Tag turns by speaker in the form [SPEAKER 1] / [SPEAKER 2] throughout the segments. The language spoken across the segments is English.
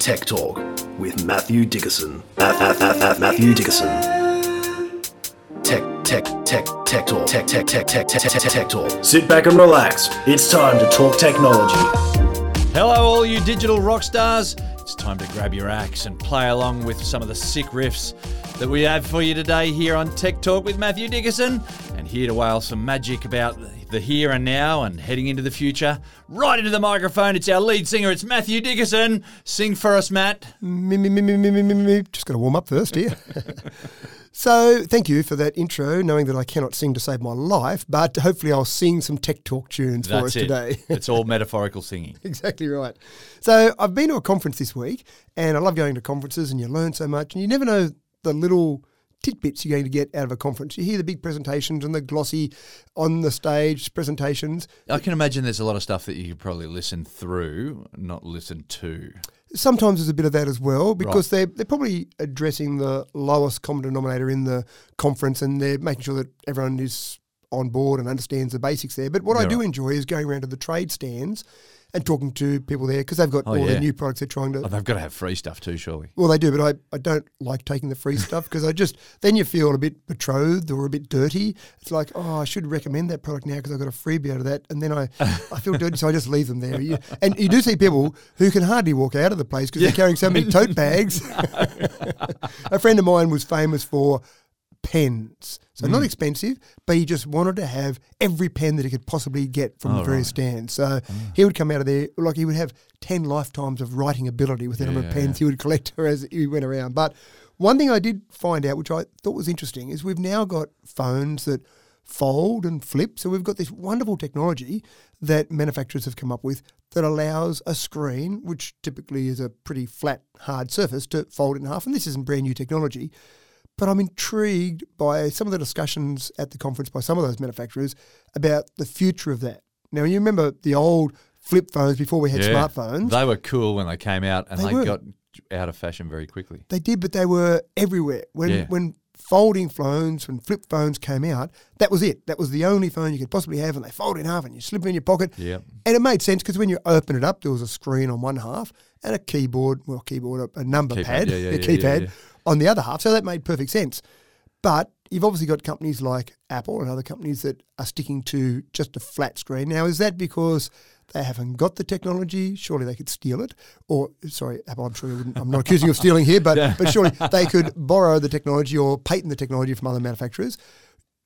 [SPEAKER 1] Tech Talk with Matthew Dickerson. Math, math, math, Matthew Dickerson. Tech, tech, tech, tech talk. Tech, tech, tech, tech, tech, tech, tech talk. Sit back and relax. It's time to talk technology.
[SPEAKER 2] Hello, all you digital rock stars. It's time to grab your axe and play along with some of the sick riffs that we have for you today here on Tech Talk with Matthew Dickerson. And here to wail some magic about the here and now and heading into the future. Right into the microphone, it's our lead singer, it's Matthew Dickerson. Sing for us, Matt.
[SPEAKER 3] Me, me, me, me, me, me, me. Just got to warm up first here. so, thank you for that intro, knowing that I cannot sing to save my life, but hopefully I'll sing some tech talk tunes for us
[SPEAKER 2] That's it.
[SPEAKER 3] today.
[SPEAKER 2] it's all metaphorical singing.
[SPEAKER 3] exactly right. So, I've been to a conference this week, and I love going to conferences, and you learn so much, and you never know the little tidbits you're going to get out of a conference. You hear the big presentations and the glossy on the stage presentations.
[SPEAKER 2] I can imagine there's a lot of stuff that you could probably listen through, not listen to.
[SPEAKER 3] Sometimes there's a bit of that as well because they're they're probably addressing the lowest common denominator in the conference and they're making sure that everyone is on board and understands the basics there. But what I do
[SPEAKER 2] right.
[SPEAKER 3] enjoy is going around to the trade stands and talking to people there because they've got
[SPEAKER 2] Oh,
[SPEAKER 3] all
[SPEAKER 2] yeah.
[SPEAKER 3] the new products they're trying to.
[SPEAKER 2] Oh, they've got to have free stuff too, surely.
[SPEAKER 3] Well, they do, but I, I don't like taking the free stuff because I just then you feel a bit betrothed or a bit dirty. It's like, oh, I should recommend that product now because I've got a freebie out of that, and then I, I feel dirty, so I just leave them there. You, and you do see people who can hardly walk out of the place because they're carrying so many tote bags. a friend of mine was famous for pens, so
[SPEAKER 2] Mm.
[SPEAKER 3] not expensive, but he just wanted to have every pen that he could possibly get from the
[SPEAKER 2] Oh,
[SPEAKER 3] various
[SPEAKER 2] right.
[SPEAKER 3] stands. So he would come out of there like he would have ten lifetimes of writing ability with the number of pens he would collect as he went around. But one thing I did find out, which I thought was interesting, is we've now got phones that fold and flip. So we've got this wonderful technology that manufacturers have come up with that allows a screen, which typically is a pretty flat, hard surface, to fold in half. And this isn't brand new technology. But I'm intrigued by some of the discussions at the conference by some of those manufacturers about the future of that. Now, you remember the old flip phones before we had
[SPEAKER 2] Yeah.
[SPEAKER 3] smartphones?
[SPEAKER 2] They were cool when they came out and
[SPEAKER 3] They
[SPEAKER 2] they, got out of fashion very quickly.
[SPEAKER 3] They did, but they were everywhere. When
[SPEAKER 2] Yeah.
[SPEAKER 3] when folding phones, when flip phones came out, that was it. That was the only phone you could possibly have, and they fold in half and you slip it in your pocket.
[SPEAKER 2] Yep.
[SPEAKER 3] And it made sense because when you open it up, there was a screen on one half and a keyboard, well, keyboard, a, a number
[SPEAKER 2] Keypad,
[SPEAKER 3] pad,
[SPEAKER 2] yeah, yeah,
[SPEAKER 3] a
[SPEAKER 2] yeah,
[SPEAKER 3] keypad
[SPEAKER 2] yeah, yeah.
[SPEAKER 3] On the other half. So that made perfect sense. But you've obviously got companies like Apple and other companies that are sticking to just a flat screen. Now, is that because they haven't got the technology? Surely they could steal it. Or, sorry, Apple, I'm sure you wouldn't, I'm not accusing you of stealing here, but, but surely they could borrow the technology or patent the technology from other manufacturers.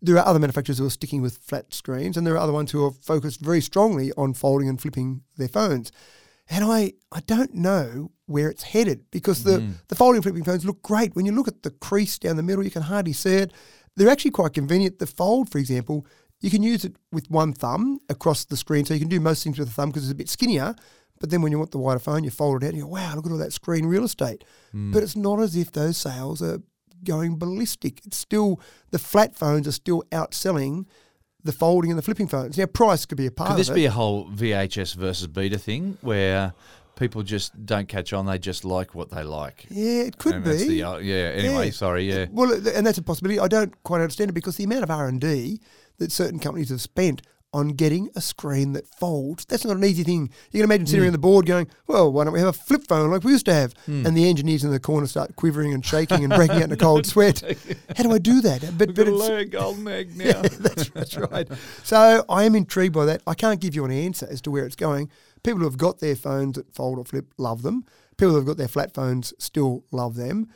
[SPEAKER 3] There are other manufacturers who are sticking with flat screens, and there are other ones who are focused very strongly on folding and flipping their phones. And I, I don't know where it's headed because the, mm. the folding flipping phones look great. When you look at the crease down the middle, you can hardly see it. They're actually quite convenient. The fold, for example, you can use it with one thumb across the screen, so you can do most things with a thumb because it's a bit skinnier. But then when you want the wider phone, you fold it out and you go, wow, look at all that screen real estate. Mm. But it's not as if those sales are going ballistic. It's still, the flat phones are still outselling the folding and the flipping phones. Now, price could be a part
[SPEAKER 2] Could this be a whole VHS versus beta thing where people just don't catch on? They just like what they like.
[SPEAKER 3] yeah, it could
[SPEAKER 2] And
[SPEAKER 3] be.
[SPEAKER 2] the, uh, yeah. Anyway,
[SPEAKER 3] Yeah.
[SPEAKER 2] sorry. Yeah.
[SPEAKER 3] Well, and that's a possibility. I don't quite understand it because the amount of R and D that certain companies have spent on getting a screen that folds, that's not an easy thing. You can imagine sitting hmm. on the board going, well, why don't we have a flip phone like we used to have? Hmm. And the engineers in the corner start quivering and shaking and breaking out in a cold sweat. How do I do that? But, but it's,
[SPEAKER 2] a golden egg now.
[SPEAKER 3] yeah, that's, that's right. So I am intrigued by that. I can't give you an answer as to where it's going. People who have got their phones that fold or flip love them. People who have got their flat phones still love them.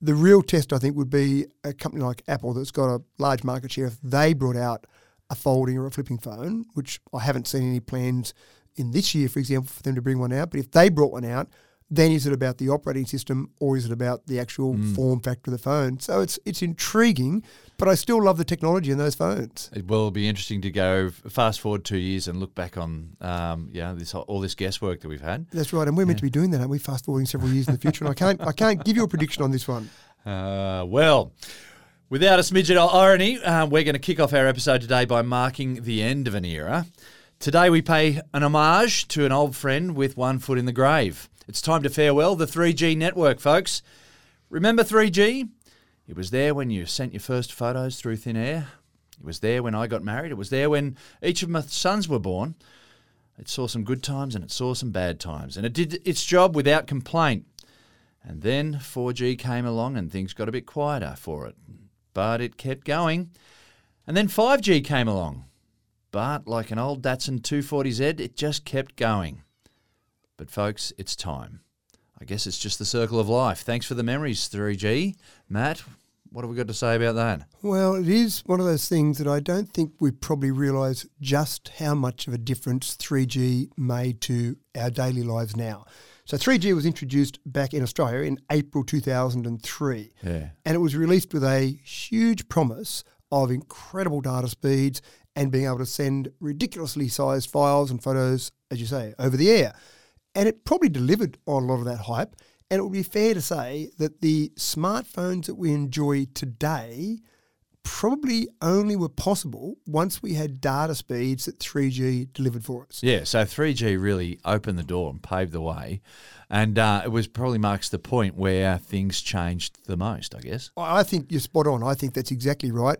[SPEAKER 3] The real test, I think, would be a company like Apple that's got a large market share. If they brought out a folding or a flipping phone, which I haven't seen any plans in this year, for example, for them to bring one out. But if they brought one out, then is it about the operating system or is it about the actual form factor of the phone? So it's it's intriguing, but I still love the technology in those phones.
[SPEAKER 2] It will be interesting to go fast forward two years and look back on, um, yeah, this all this guesswork that we've had.
[SPEAKER 3] That's right, and we're meant to be doing that, aren't we? Fast forwarding several years in the future, and I can't I can't give you a prediction on this one.
[SPEAKER 2] Uh, well, without a smidget of irony, uh, we're going to kick off our episode today by marking the end of an era. Today we pay an homage to an old friend with one foot in the grave. It's time to farewell the 3G network, folks. Remember 3G? It was there when you sent your first photos through thin air. It was there when I got married. It was there when each of my sons were born. It saw some good times and it saw some bad times, and it did its job without complaint. And then 4G came along and things got a bit quieter for it. But it kept going. And then 5G came along. But like an old Datsun 240Z, it just kept going. But folks, it's time. I guess it's just the circle of life. Thanks for the memories, 3G. Matt, what have we got to say about that?
[SPEAKER 3] Well, it is one of those things that I don't think we probably realise just how much of a difference 3G made to our daily lives now. So 3G was introduced back in Australia in April 2003.
[SPEAKER 2] Yeah.
[SPEAKER 3] And it was released with a huge promise of incredible data speeds and being able to send ridiculously sized files and photos, as you say, over the air. And it probably delivered on a lot of that hype. And it would be fair to say that the smartphones that we enjoy today probably only were possible once we had data speeds that 3G delivered for us.
[SPEAKER 2] Yeah, so 3G really opened the door and paved the way. And uh, it was probably marks the point where things changed the most, I guess.
[SPEAKER 3] I think you're spot on. I think that's exactly right.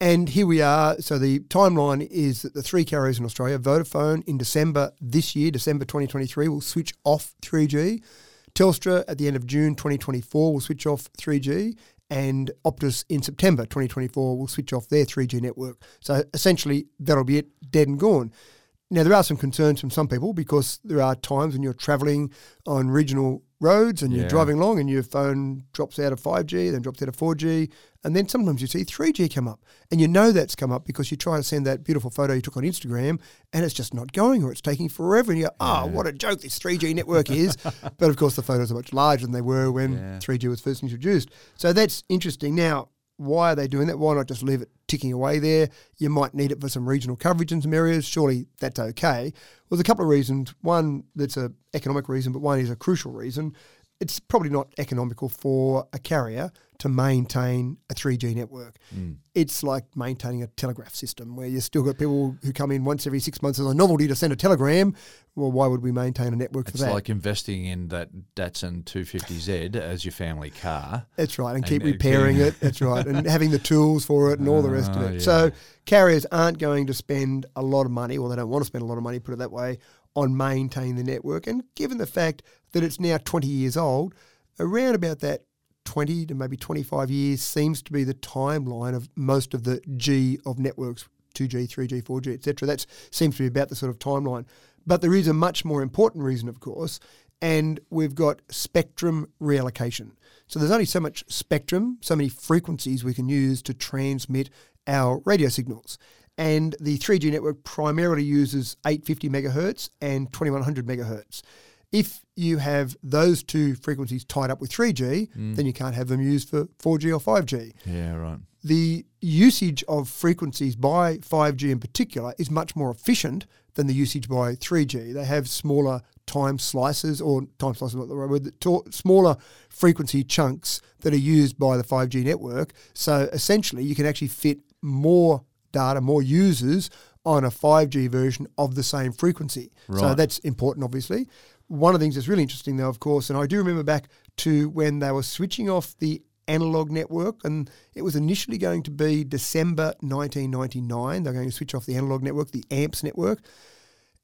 [SPEAKER 3] And here we are. So the timeline is that the three carriers in Australia, Vodafone in December this year, December 2023, will switch off 3G. Telstra at the end of June 2024 will switch off 3G. And Optus in September 2024 will switch off their 3G network. So essentially, that'll be it, dead and gone. Now, there are some concerns from some people because there are times when you're travelling on regional roads and you're driving along and your phone drops out of 5G, then drops out of 4G, and then sometimes you see 3G come up. And you know that's come up because you try to send that beautiful photo you took on Instagram and it's just not going or it's taking forever. And you go, oh, what a joke this 3G network is. but of course, the photos are much larger than they were when
[SPEAKER 2] Yeah.
[SPEAKER 3] 3G was first introduced. So that's interesting. Now, why are they doing that? Why not just leave it ticking away there? You might need it for some regional coverage in some areas. Surely that's okay. Well, there's a couple of reasons. One that's an economic reason, but one is a crucial reason. It's probably not economical for a carrier to maintain a 3G network. It's like maintaining a telegraph system where you still got people who come in once every six months as a novelty to send a telegram. Well, why would we maintain a network
[SPEAKER 2] It's
[SPEAKER 3] for that?
[SPEAKER 2] like investing in that Datsun 250Z as your family car.
[SPEAKER 3] That's right, and
[SPEAKER 2] And
[SPEAKER 3] keep repairing it. That's right, and having the tools for it and all the rest of
[SPEAKER 2] Ah,
[SPEAKER 3] it.
[SPEAKER 2] yeah.
[SPEAKER 3] So carriers aren't going to spend a lot of money, or they don't want to spend a lot of money, put it that way, on maintaining the network. And given the fact that it's now 20 years old, around about that 20 to maybe 25 years seems to be the timeline of most of the G of networks 2G, 3G, 4G, etc. That seems to be about the sort of timeline. But there is a much more important reason, of course, and we've got spectrum reallocation. So there's only so much spectrum, so many frequencies we can use to transmit our radio signals. And the 3G network primarily uses 850 megahertz and 2100 megahertz. If you have those two frequencies tied up with 3G, mm. then you can't have them used for 4G or 5G
[SPEAKER 2] Yeah, right.
[SPEAKER 3] the usage of frequencies by 5G in particular is much more efficient than the usage by 3G. They have smaller time slices, or time slices, not the right word, smaller frequency chunks that are used by the 5G network. So essentially, you can actually fit more data, more users on a 5G version of the same frequency. So that's important, obviously. One of the things that's really interesting, though, of course, and I do remember back to when they were switching off the analog network, and it was initially going to be December 1999. They're going to switch off the analog network, the AMPS network,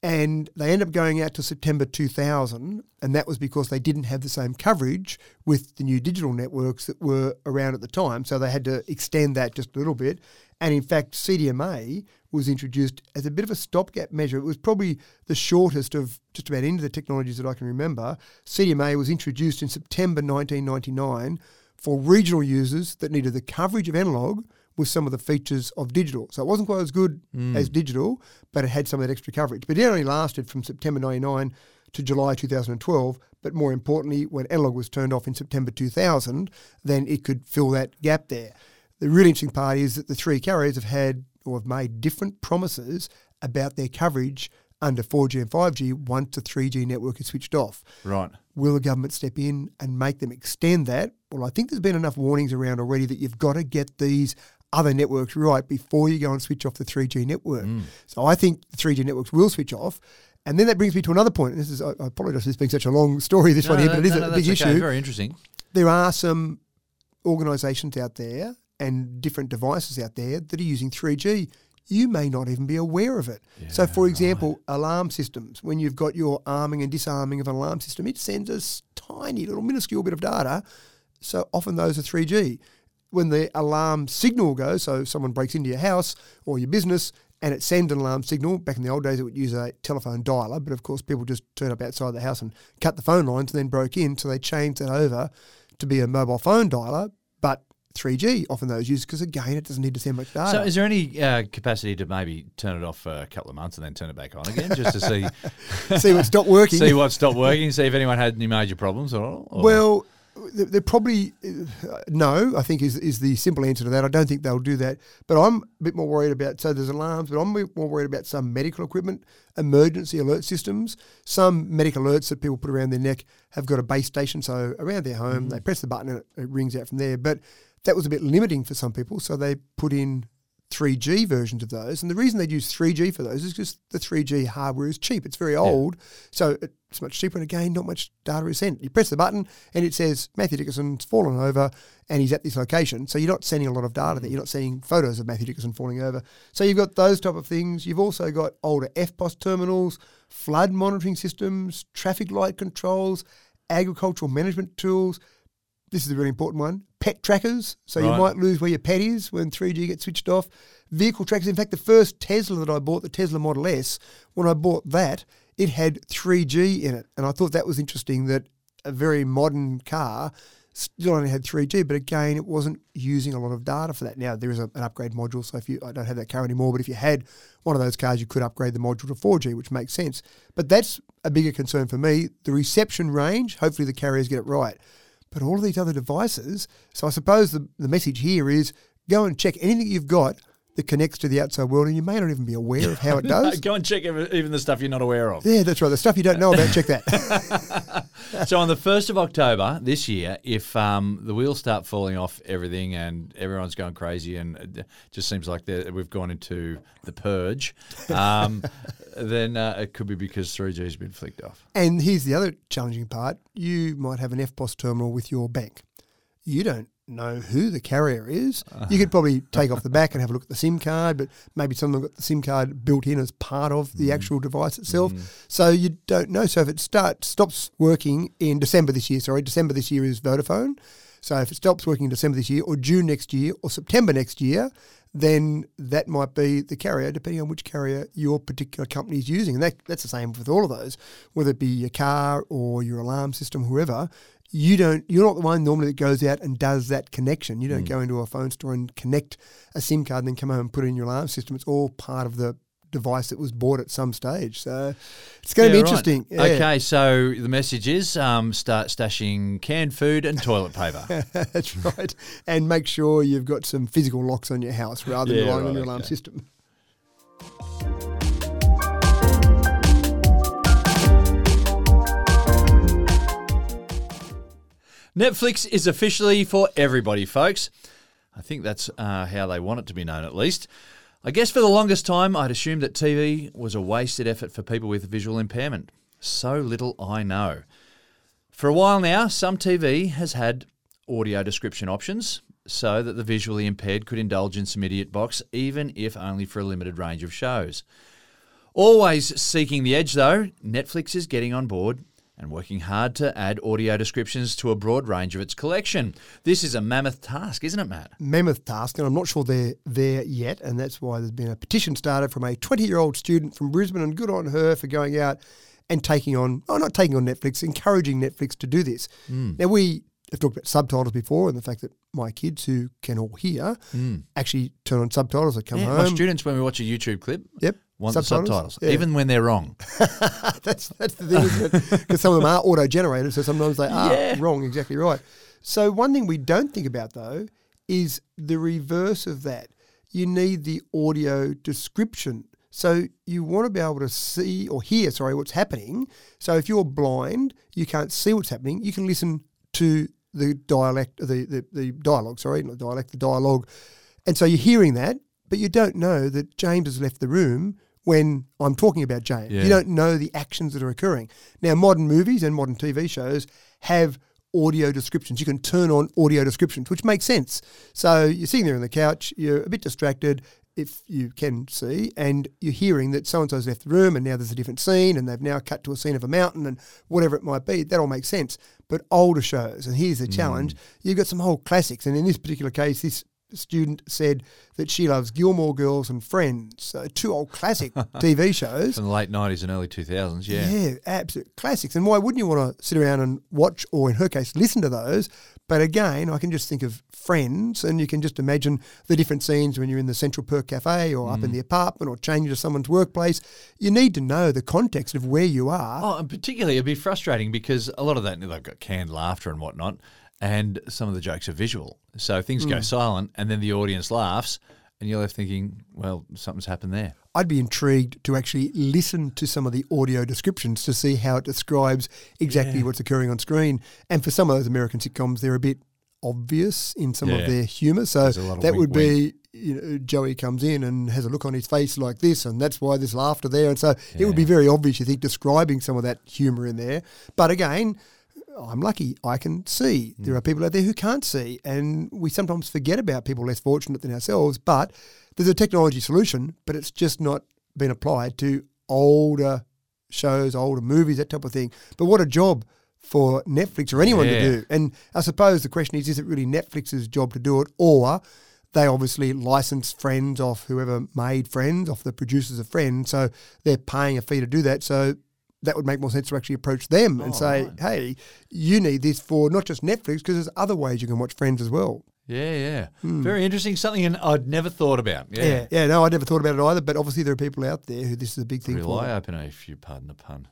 [SPEAKER 3] and they ended up going out to September 2000, and that was because they didn't have the same coverage with the new digital networks that were around at the time. So they had to extend that just a little bit. And in fact, CDMA was introduced as a bit of a stopgap measure. It was probably the shortest of just about any of the technologies that I can remember. CDMA was introduced in September 1999 for regional users that needed the coverage of analog with some of the features of digital. So it wasn't quite as good mm. as digital, but it had some of that extra coverage. But it only lasted from September 99 to July 2012. But more importantly, when analog was turned off in September 2000, then it could fill that gap there. The really interesting part is that the three carriers have had or have made different promises about their coverage under 4G and 5G once the 3G network is switched off.
[SPEAKER 2] Right.
[SPEAKER 3] Will the government step in and make them extend that? Well, I think there's been enough warnings around already that you've got to get these other networks right before you go and switch off the 3G network. Mm. So I think the 3G networks will switch off. And then that brings me to another point. And this is, I I apologise for this being such a long story, this one here, but it is
[SPEAKER 2] no,
[SPEAKER 3] a
[SPEAKER 2] no,
[SPEAKER 3] big
[SPEAKER 2] okay.
[SPEAKER 3] issue
[SPEAKER 2] Very interesting.
[SPEAKER 3] there are some organisations out there and different devices out there that are using 3G. You may not even be aware of it. so, for example, alarm systems, when you've got your arming and disarming of an alarm system, it sends a tiny little minuscule bit of data. So often those are 3G. When the alarm signal goes, so someone breaks into your house or your business and it sends an alarm signal. Back in the old days, it would use a telephone dialer, but of course, people just turned up outside the house and cut the phone lines and then broke in. So they changed that over to be a mobile phone dialer, but 3G often those used because again, it doesn't need to send much data.
[SPEAKER 2] So, is there any uh, capacity to maybe turn it off for a couple of months and then turn it back on again, just to see
[SPEAKER 3] see what stopped working.
[SPEAKER 2] see what stopped working, see if anyone had any major problems or? or
[SPEAKER 3] Well, they're probably uh, no. I think is is the simple answer to that. I don't think they'll do that. But I'm a bit more worried about. So there's alarms, but I'm a bit more worried about some medical equipment, emergency alert systems. Some medical alerts that people put around their neck have got a base station. So around their home, they press the button and it, it rings out from there. But that was a bit limiting for some people, so they put in 3G versions of those. And the reason they'd use 3G for those is because the 3G hardware is cheap. It's very old, so it's much cheaper. And again, not much data is sent. You press the button and it says Matthew Dickerson's fallen over and he's at this location. So you're not sending a lot of data there. Mm. You're not seeing photos of Matthew Dickerson falling over. So you've got those type of things. You've also got older EFTPOS terminals, flood monitoring systems, traffic light controls, agricultural management tools. This is a really important one. Pet trackers. So you might lose where your pet is when 3G gets switched off. Vehicle trackers. In fact, the first Tesla that I bought, the Tesla Model S, when I bought that, it had 3G in it. And I thought that was interesting that a very modern car still only had 3G, but again, it wasn't using a lot of data for that. Now, there is a, an upgrade module. So if you, I don't have that car anymore, but if you had one of those cars, you could upgrade the module to 4G, which makes sense. But that's a bigger concern for me. The reception range, hopefully the carriers get it right. But all of these other devices, so I suppose the, the message here is go and check anything you've got that connects to the outside world, and you may not even be aware of how it does.
[SPEAKER 2] Go and check even the stuff you're not aware of.
[SPEAKER 3] yeah, that's right. The stuff you don't know about, check that.
[SPEAKER 2] so on the first of October this year, if um, the wheels start falling off everything and everyone's going crazy and it just seems like we've gone into the purge, um, then uh, it could be because 3G has been flicked off.
[SPEAKER 3] and here's the other challenging part you might have an EFTPOS terminal with your bank. You don't know who the carrier is. You could probably take off the back and have a look at the SIM card, but maybe someone got the SIM card built in as part of the mm. actual device itself. Mm. So you don't know. So if it start stops working in December this year, sorry, December this year is Vodafone. So if it stops working in December this year, or June next year, or September next year, then that might be the carrier, depending on which carrier your particular company is using. And that, that's the same with all of those, whether it be your car or your alarm system, whoever. You don't. You're not the one normally that goes out and does that connection. You don't go into a phone store and connect a SIM card and then come home and put it in your alarm system. It's all part of the device that was bought at some stage. So it's going to
[SPEAKER 2] Yeah,
[SPEAKER 3] be
[SPEAKER 2] right.
[SPEAKER 3] interesting. Yeah.
[SPEAKER 2] Okay, so the message is um, start stashing canned food and toilet paper.
[SPEAKER 3] That's right. And make sure you've got some physical locks on your house rather than
[SPEAKER 2] Yeah,
[SPEAKER 3] relying on your alarm
[SPEAKER 2] okay.
[SPEAKER 3] system.
[SPEAKER 2] Netflix is officially for everybody, folks. I think that's uh, how they want it to be known, at least. I guess for the longest time, I'd assumed that TV was a wasted effort for people with visual impairment. So little I know. For a while now, some TV has had audio description options so that the visually impaired could indulge in some idiot box, even if only for a limited range of shows. Always seeking the edge, though, Netflix is getting on board and working hard to add audio descriptions to a broad range of its collection. This is a mammoth task, isn't it, Matt?
[SPEAKER 3] mammoth task, and I'm not sure they're there yet, and that's why there's been a petition started from a 20 year old student from Brisbane, and good on her for going out and taking on, oh, not taking on Netflix, encouraging Netflix to do this. Hmm. Now, we have talked about subtitles before, and the fact that my kids who can all hear hmm. actually turn on subtitles, they come
[SPEAKER 2] Yeah, my students, when we watch a YouTube clip,
[SPEAKER 3] Yep.
[SPEAKER 2] Want the subtitles,
[SPEAKER 3] Yeah.
[SPEAKER 2] even when they're wrong.
[SPEAKER 3] that's that's the thing, isn't it? Because some of them are auto generated, so sometimes they are
[SPEAKER 2] Yeah.
[SPEAKER 3] wrong. Exactly right. So one thing we don't think about though is the reverse of that. You need the audio description. So you want to be able to see or hear, sorry, what's happening. So if you're blind, you can't see what's happening. You can listen to the dialect, the the, the dialogue. Sorry, not dialect, the dialogue. And so you're hearing that, but you don't know that James has left the room when I'm talking about James.
[SPEAKER 2] Yeah.
[SPEAKER 3] You don't know the actions that are occurring. Now, modern movies and modern TV shows have audio descriptions. You can turn on audio descriptions, which makes sense. So you're sitting there on the couch, you're a bit distracted, if you can see, and you're hearing that so and so's left the room and now there's a different scene and they've now cut to a scene of a mountain and whatever it might be, that all makes sense. But older shows, and here's the mm. challenge you've got some old classics, and in this particular case, this student said that she loves Gilmore Girls and Friends, so two old classic TV shows.
[SPEAKER 2] From the late 90s and early 2000s, yeah.
[SPEAKER 3] Yeah, absolute classics. And why wouldn't you want to sit around and watch, or in her case, listen to those? But again, I can just think of friends, and you can just imagine the different scenes when you're in the Central Perk Cafe or up in mm. the apartment or changing to someone's workplace. You need to know the context of where you are.
[SPEAKER 2] Oh, and particularly it'd be frustrating because a lot of that they've got canned laughter and whatnot, and some of the jokes are visual. So things
[SPEAKER 3] Hmm.
[SPEAKER 2] go silent, and then the audience laughs, and you're left thinking, well, something's happened there.
[SPEAKER 3] I'd be intrigued to actually listen to some of the audio descriptions to see how it describes exactly what's occurring on screen. And for some of those American sitcoms, they're a bit obvious in some
[SPEAKER 2] Yeah.
[SPEAKER 3] of their humour. So that
[SPEAKER 2] wink,
[SPEAKER 3] would be, you know, Joey comes in and has a look on his face like this, and that's why there's laughter there. And so it would be very obvious, you think, describing some of that humour in there. But again, I'm lucky I can see. There
[SPEAKER 2] Mm.
[SPEAKER 3] are people out there who can't see, and we sometimes forget about people less fortunate than ourselves. But there's a technology solution, but it's just not been applied to older shows, older movies, that type of thing. But what a job for Netflix or anyone
[SPEAKER 2] Yeah.
[SPEAKER 3] to do. And I suppose the question is, is it really Netflix's job to do it, or they obviously license Friends off whoever made Friends, off the producers of Friends, so they're paying a fee to do that. So that would make more sense to actually approach them and
[SPEAKER 2] Oh,
[SPEAKER 3] say,
[SPEAKER 2] right.
[SPEAKER 3] hey, you need this for not just Netflix, because there's other ways you can watch Friends as well.
[SPEAKER 2] Yeah, yeah. Hmm. Very interesting. Something I'd never thought about. Yeah.
[SPEAKER 3] Yeah, yeah, no, I'd never thought about it either, but obviously there are people out there who this is a big thing
[SPEAKER 2] Real
[SPEAKER 3] for.
[SPEAKER 2] eye opener, if you pardon the pun.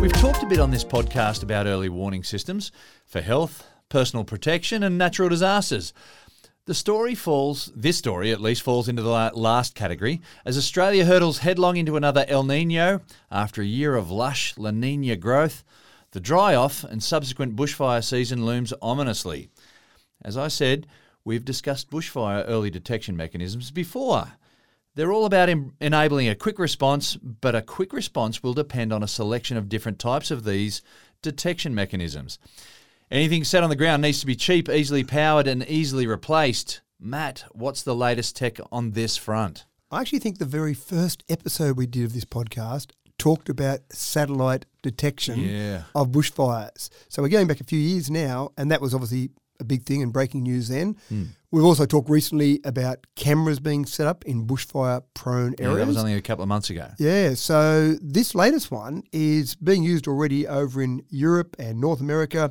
[SPEAKER 2] We've talked a bit on this podcast about early warning systems for health, personal protection, and natural disasters. The story falls, this story at least, falls into the last category as Australia hurdles headlong into another El Nino after a year of lush La Nina growth. The dry off and subsequent bushfire season looms ominously. As I said, we've discussed bushfire early detection mechanisms before. They're all about em- enabling a quick response, but a quick response will depend on a selection of different types of these detection mechanisms. Anything set on the ground needs to be cheap, easily powered, and easily replaced. Matt, what's the latest tech on this front?
[SPEAKER 3] I actually think the very first episode we did of this podcast talked about satellite detection
[SPEAKER 2] Yeah.
[SPEAKER 3] of bushfires. So we're going back a few years now, and that was obviously a big thing and breaking news then.
[SPEAKER 2] Hmm.
[SPEAKER 3] We've also talked recently about cameras being set up in bushfire prone
[SPEAKER 2] Yeah,
[SPEAKER 3] areas.
[SPEAKER 2] that was only a couple of months ago.
[SPEAKER 3] Yeah, so this latest one is being used already over in Europe and North America,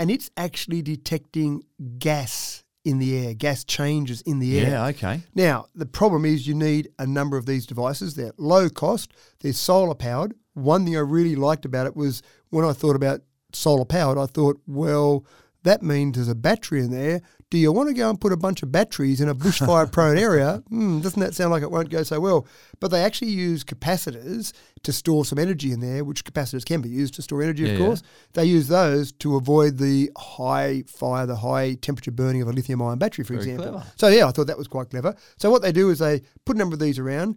[SPEAKER 3] and it's actually detecting gas in the air, gas changes in the air.
[SPEAKER 2] Yeah, okay.
[SPEAKER 3] Now, the problem is you need a number of these devices. They're low cost, they're solar powered. One thing I really liked about it was when I thought about solar powered, I thought, well, that means there's a battery in there. Do you want to go and put a bunch of batteries in a bushfire prone area? Hmm, doesn't that sound like it won't go so well? But they actually use capacitors to store some energy in there, which capacitors can be used to store energy,
[SPEAKER 2] Yeah,
[SPEAKER 3] of
[SPEAKER 2] yeah.
[SPEAKER 3] course. They use those to avoid the high fire, the high temperature burning of a lithium ion battery, for
[SPEAKER 2] Very
[SPEAKER 3] example.
[SPEAKER 2] clever.
[SPEAKER 3] So yeah, I thought that was quite clever. So what they do is they put a number of these around.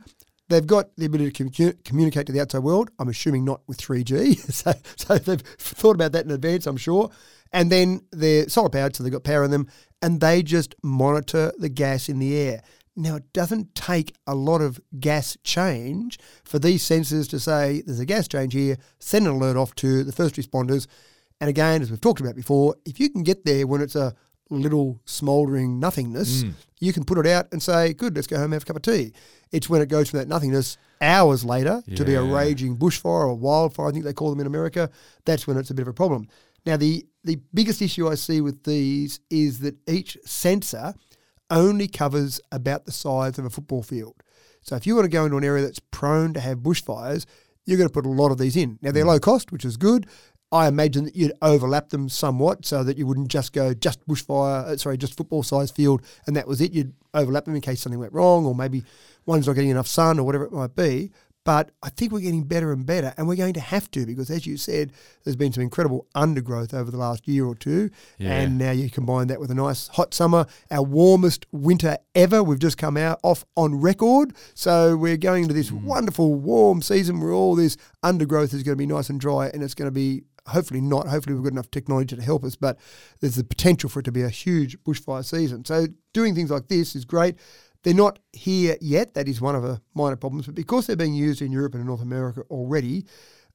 [SPEAKER 3] They've got the ability to commu- communicate to the outside world. I'm assuming not with 3G. so, so they've thought about that in advance, I'm sure. And then they're solar powered, so they've got power in them, and they just monitor the gas in the air. Now, it doesn't take a lot of gas change for these sensors to say there's a gas change here, send an alert off to the first responders. And again, as we've talked about before, if you can get there when it's a little smouldering nothingness, mm. you can put it out and say, good, let's go home and have a cup of tea. It's when it goes from that nothingness hours later to be a raging bushfire or wildfire, I think they call them in America, that's when it's a bit of a problem. Now, the, the biggest issue I see with these is that each sensor only covers about the size of a football field. So if you want to go into an area that's prone to have bushfires, you're going to put a lot of these in. Now they're low cost, which is good. I imagine that you'd overlap them somewhat so that you wouldn't just go just bushfire, uh, sorry, just football size field and that was it. You'd overlap them in case something went wrong or maybe one's not getting enough sun or whatever it might be. But I think we're getting better and better, and we're going to have to because, as you said, there's been some incredible undergrowth over the last year or two.
[SPEAKER 2] Yeah.
[SPEAKER 3] And now you combine that with a nice hot summer, our warmest winter ever. We've just come out off on record. So we're going into this hmm. wonderful warm season where all this undergrowth is going to be nice and dry and it's going to be hopefully not. Hopefully we've got enough technology to help us, but there's the potential for it to be a huge bushfire season. So doing things like this is great. They're not here yet. That is one of the minor problems. But because they're being used in Europe and in North America already,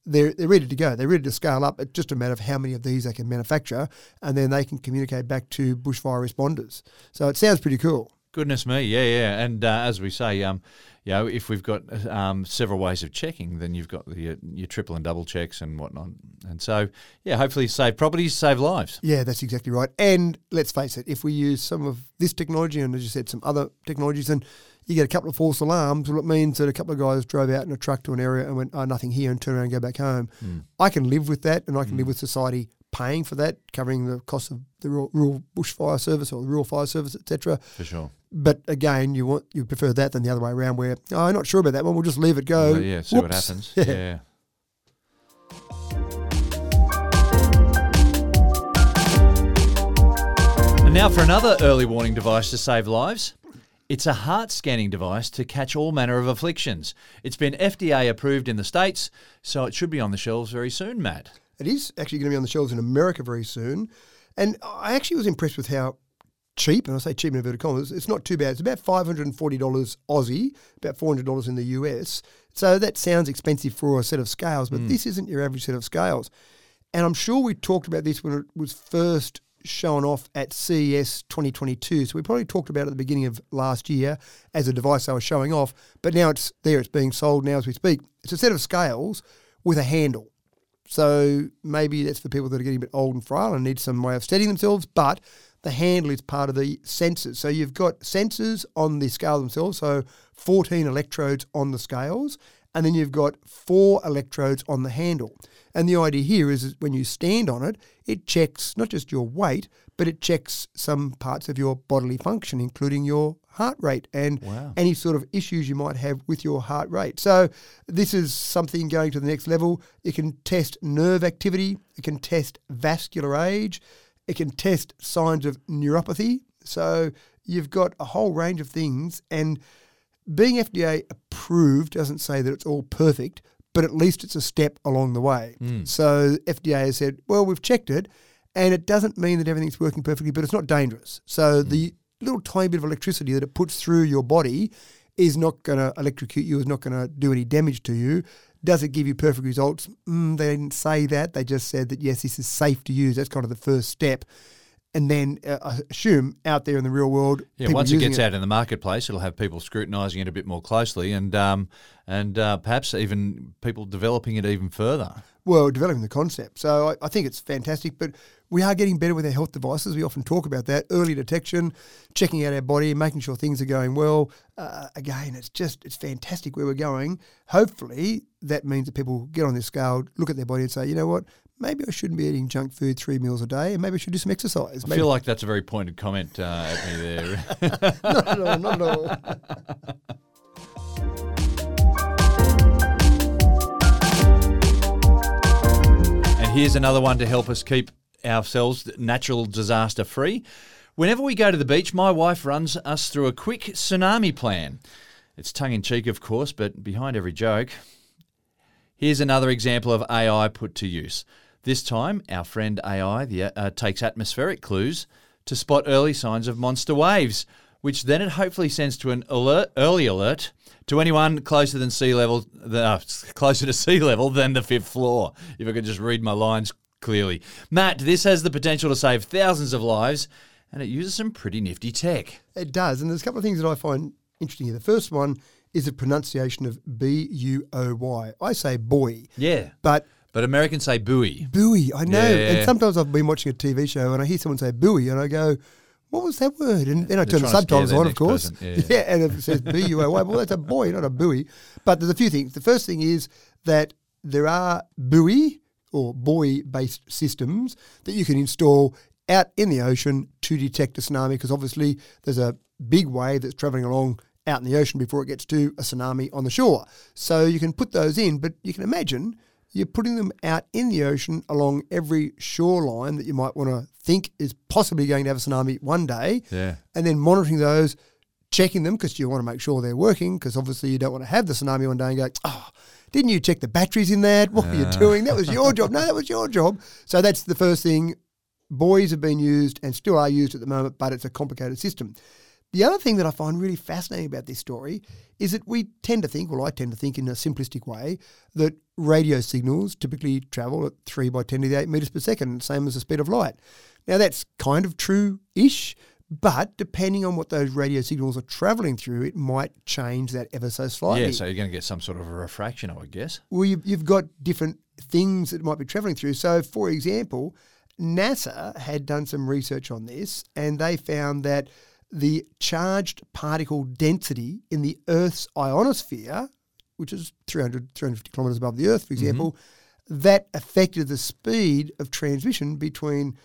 [SPEAKER 3] they're, they're ready to go. They're ready to scale up. It's just a matter of how many of these they can manufacture, and then they can communicate back to bushfire responders. So it sounds pretty cool.
[SPEAKER 2] Goodness me, yeah, yeah. And uh, as we say, um, you know, if we've got um, several ways of checking, then you've got the, your, your triple and double checks and whatnot. And so, yeah, hopefully save properties, save lives.
[SPEAKER 3] Yeah, that's exactly right. And let's face it, if we use some of this technology and, as you said, some other technologies, then you get a couple of false alarms. Well, it means that a couple of guys drove out in a truck to an area and went, oh, nothing here, and turn around and go back home.
[SPEAKER 2] Hmm.
[SPEAKER 3] I can live with that, and I can live with society paying for that, covering the cost of the rural, rural bushfire service or the rural fire service, etc.
[SPEAKER 2] For sure.
[SPEAKER 3] But again, you want you prefer that than the other way around, where oh, I'm not sure about that one. We'll just leave it go.
[SPEAKER 2] Well, yeah, see what happens.
[SPEAKER 3] Yeah.
[SPEAKER 2] yeah. And now for another early warning device to save lives. It's a heart scanning device to catch all manner of afflictions. It's been FDA approved in the States, so it should be on the shelves very soon, Matt.
[SPEAKER 3] It is actually going to be on the shelves in America very soon. And I actually was impressed with how cheap, and I say cheap in inverted commas, it's not too bad. It's about $540 Aussie, about $400 in the US. So that sounds expensive for a set of scales, but hmm. this isn't your average set of scales. And I'm sure we talked about this when it was first shown off at CES 2022. So we probably talked about it at the beginning of last year as a device they were showing off, but now it's there, it's being sold now as we speak. It's a set of scales with a handle. So maybe that's for people that are getting a bit old and frail and need some way of steadying themselves, but the handle is part of the sensors. So you've got sensors on the scale themselves, so 14 electrodes on the scales, and then you've got four electrodes on the handle. And the idea here is, when you stand on it, it checks not just your weight, but it checks some parts of your bodily function, including your heart rate and
[SPEAKER 2] Wow.
[SPEAKER 3] any sort of issues you might have with your heart rate. So this is something going to the next level. It can test nerve activity, it can test vascular age, it can test signs of neuropathy. So you've got a whole range of things and being FDA approved doesn't say that it's all perfect, but at least it's a step along the way. Hmm. So FDA has said, well, we've checked it, and it doesn't mean that everything's working perfectly, but it's not dangerous. So the little tiny bit of electricity that it puts through your body is not going to electrocute you, is not going to do any damage to you. Does it give you perfect results? Mm, they didn't say that. They just said that yes, this is safe to use. That's kind of the first step. And then uh, I assume out there in the real world,
[SPEAKER 2] Yeah, once it gets out in the marketplace, it'll have people scrutinising it a bit more closely, and um, and uh, perhaps even people developing it even further.
[SPEAKER 3] Well, developing the concept. So I, I think it's fantastic, but we are getting better with our health devices. We often talk about that early detection, checking out our body, making sure things are going well. Uh, again, it's just it's fantastic where we're going. Hopefully, that means that people get on this scale, look at their body, and say, you know what, maybe I shouldn't be eating junk food three meals a day, and maybe I should do some exercise.
[SPEAKER 2] I
[SPEAKER 3] Maybe,
[SPEAKER 2] feel like that's a very pointed comment uh, at me there.
[SPEAKER 3] not at all, not at all.
[SPEAKER 2] Here's another one to help us keep ourselves natural disaster free. Whenever we go to the beach, my wife runs us through a quick tsunami plan. It's tongue in cheek, of course, but behind every joke. Here's another example of AI put to use. This time, our friend AI the, uh, takes atmospheric clues to spot early signs of monster waves, which then it hopefully sends to an alert, early alert to anyone closer than sea level, uh, closer to sea level than the fifth floor. If I could just read my lines clearly, Matt, this has the potential to save thousands of lives, and it uses some pretty nifty tech.
[SPEAKER 3] It does, and there's a couple of things that I find interesting here. The first one is the pronunciation of B U O Y. I say boy,
[SPEAKER 2] Yeah,
[SPEAKER 3] but
[SPEAKER 2] but Americans say buoy.
[SPEAKER 3] buoy. I know.
[SPEAKER 2] Yeah.
[SPEAKER 3] And sometimes I've been watching a TV show and I hear someone say buoy, and I go, "What was that word?" And then I turn the
[SPEAKER 2] trying to scare
[SPEAKER 3] subtitles on, of course.
[SPEAKER 2] person. Yeah.
[SPEAKER 3] and it says B U O Y. Well, that's a boy, not a buoy. But there's a few things. The first thing is that there are buoy or buoy-based systems that you can install out in the ocean to detect a tsunami because obviously there's a big wave that's traveling along out in the ocean before it gets to a tsunami on the shore. So you can put those in, but you can imagine you're putting them out in the ocean along every shoreline that you might want to think is possibly going to have a tsunami one day,
[SPEAKER 2] Yeah.
[SPEAKER 3] and then monitoring those checking them because you want to make sure they're working because obviously you don't want to have the tsunami one day and go, oh, didn't you check the batteries in that? What were you ah. doing? That was your job. No, that was your job. So that's the first thing. Buoys have been used and still are used at the moment, but it's a complicated system. The other thing that I find really fascinating about this story is that we tend to think, well, I tend to think in a simplistic way, that radio signals typically travel at 3 by 10 to the 8 metres per second, same as the speed of light. Now, that's kind of true ish, but depending on what those radio signals are travelling through, it might change that ever so slightly.
[SPEAKER 2] Yeah, so you're going to get some sort of a refraction, I would guess.
[SPEAKER 3] Well, you've, you've got different things that might be travelling through. So, for example, NASA had done some research on this and they found that the charged particle density in the Earth's ionosphere, which is 300, 350 kilometres above the Earth, for mm-hmm. example, that affected the speed of transmission between